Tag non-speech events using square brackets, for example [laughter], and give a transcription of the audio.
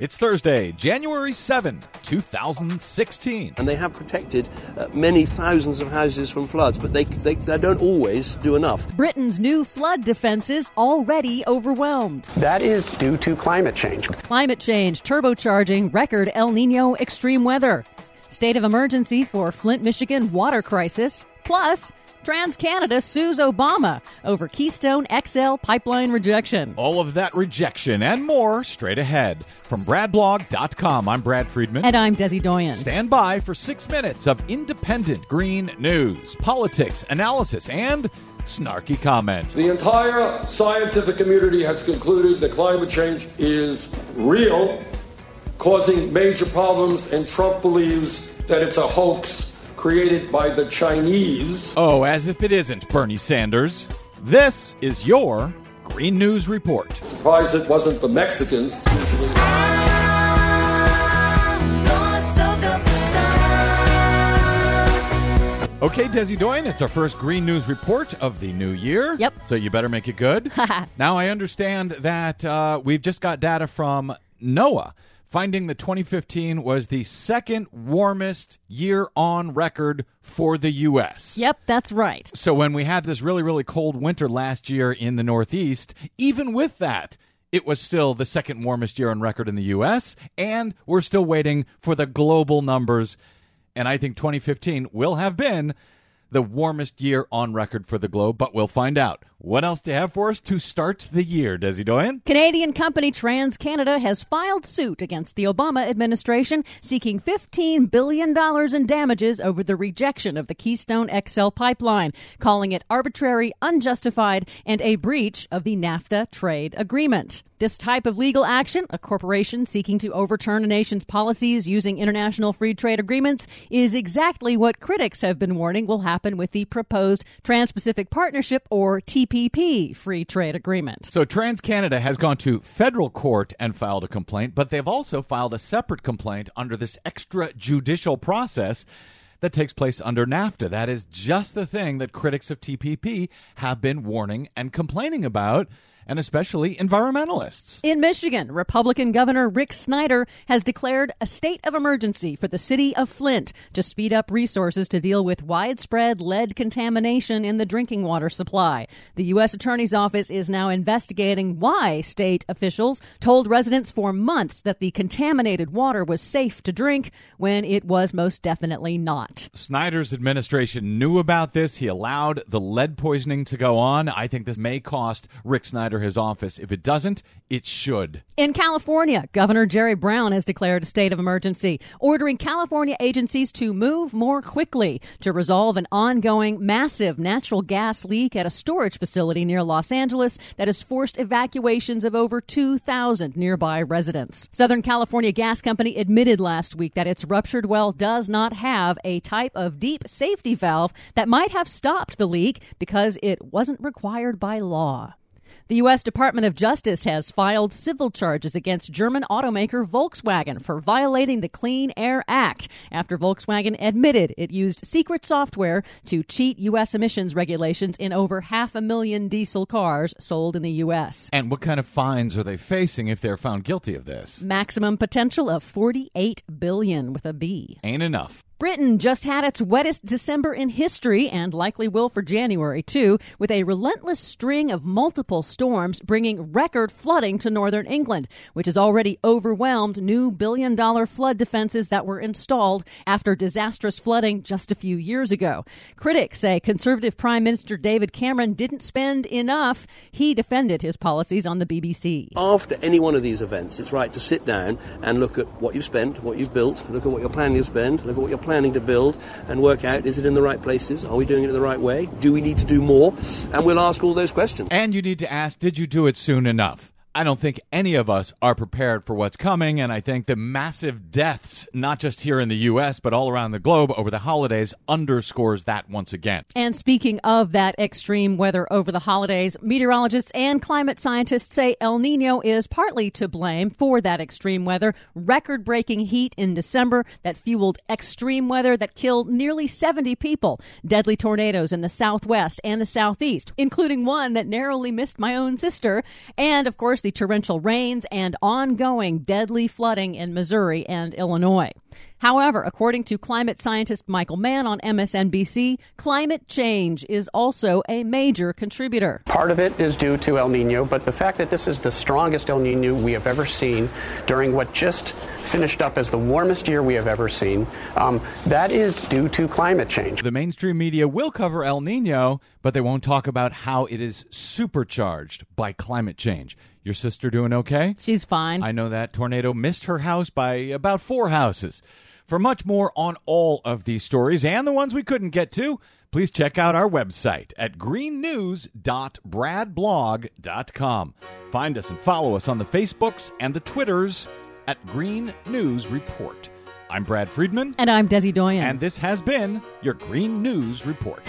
It's Thursday, January 7, 2016. And they have protected uh, many thousands of houses from floods, but they, they, they don't always do enough. Britain's new flood defenses already overwhelmed. That is due to climate change. Climate change turbocharging record El Nino extreme weather. State of emergency for Flint, Michigan water crisis. Plus, TransCanada sues Obama over Keystone XL pipeline rejection. All of that rejection and more straight ahead. From BradBlog.com, I'm Brad Friedman. And I'm Desi Doyen. Stand by for six minutes of independent green news, politics, analysis, and snarky comment. The entire scientific community has concluded that climate change is real, causing major problems, and Trump believes that it's a hoax created by the Chinese. Oh, as if it isn't, Bernie Sanders. This is your Green News Report. Surprised it wasn't the Mexicans. Usually. Okay, Desi Doyen, it's our first Green News Report of the new year. Yep. So you better make it good. [laughs] now, I understand that uh, we've just got data from NOAA finding that 2015 was the second warmest year on record for the U.S. Yep, that's right. So when we had this really, really cold winter last year in the Northeast, even with that, it was still the second warmest year on record in the U.S., and we're still waiting for the global numbers. And I think 2015 will have been the warmest year on record for the globe, but we'll find out. What else do you have for us to start the year, Desi Doyen? Canadian company TransCanada has filed suit against the Obama administration seeking $15 billion in damages over the rejection of the Keystone XL pipeline, calling it arbitrary, unjustified, and a breach of the NAFTA trade agreement. This type of legal action, a corporation seeking to overturn a nation's policies using international free trade agreements, is exactly what critics have been warning will happen with the proposed Trans Pacific Partnership, or TPP, free trade agreement. So TransCanada has gone to federal court and filed a complaint, but they've also filed a separate complaint under this extrajudicial process that takes place under NAFTA. That is just the thing that critics of TPP have been warning and complaining about and especially environmentalists. In Michigan, Republican Governor Rick Snyder has declared a state of emergency for the city of Flint to speed up resources to deal with widespread lead contamination in the drinking water supply. The U.S. Attorney's Office is now investigating why state officials told residents for months that the contaminated water was safe to drink when it was most definitely not. Snyder's administration knew about this. He allowed the lead poisoning to go on. I think this may cost Rick Snyder his office. If it doesn't, it should. In California, Governor Jerry Brown has declared a state of emergency, ordering California agencies to move more quickly to resolve an ongoing massive natural gas leak at a storage facility near Los Angeles that has forced evacuations of over 2,000 nearby residents. Southern California Gas Company admitted last week that its ruptured well does not have a type of deep safety valve that might have stopped the leak because it wasn't required by law. The U.S. Department of Justice has filed civil charges against German automaker Volkswagen for violating the Clean Air Act after Volkswagen admitted it used secret software to cheat U.S. emissions regulations in over half a million diesel cars sold in the U.S. And what kind of fines are they facing if they're found guilty of this? Maximum potential of 48 billion with a B. Ain't enough. Britain just had its wettest December in history and likely will for January too, with a relentless string of multiple storms bringing record flooding to northern England, which has already overwhelmed new billion dollar flood defenses that were installed after disastrous flooding just a few years ago. Critics say Conservative Prime Minister David Cameron didn't spend enough. He defended his policies on the BBC. After any one of these events, it's right to sit down and look at what you've spent, what you've built, look at what you're planning to spend, look at what you're planning to build and work out is it in the right places? Are we doing it the right way? Do we need to do more? And we'll ask all those questions. And you need to ask did you do it soon enough? I don't think any of us are prepared for what's coming, and I think the massive deaths, not just here in the U.S., but all around the globe over the holidays, underscores that once again. And speaking of that extreme weather over the holidays, meteorologists and climate scientists say El Nino is partly to blame for that extreme weather. Record breaking heat in December that fueled extreme weather that killed nearly 70 people, deadly tornadoes in the southwest and the southeast, including one that narrowly missed my own sister, and of course, the torrential rains and ongoing deadly flooding in Missouri and Illinois. However, according to climate scientist Michael Mann on MSNBC, climate change is also a major contributor. Part of it is due to El Nino, but the fact that this is the strongest El Nino we have ever seen during what just finished up as the warmest year we have ever seen, um, that is due to climate change. The mainstream media will cover El Nino, but they won't talk about how it is supercharged by climate change. Your sister doing okay? She's fine. I know that tornado missed her house by about four houses. For much more on all of these stories and the ones we couldn't get to, please check out our website at greennews.bradblog.com. Find us and follow us on the Facebooks and the Twitters at Green News Report. I'm Brad Friedman. And I'm Desi Doyen. And this has been your Green News Report.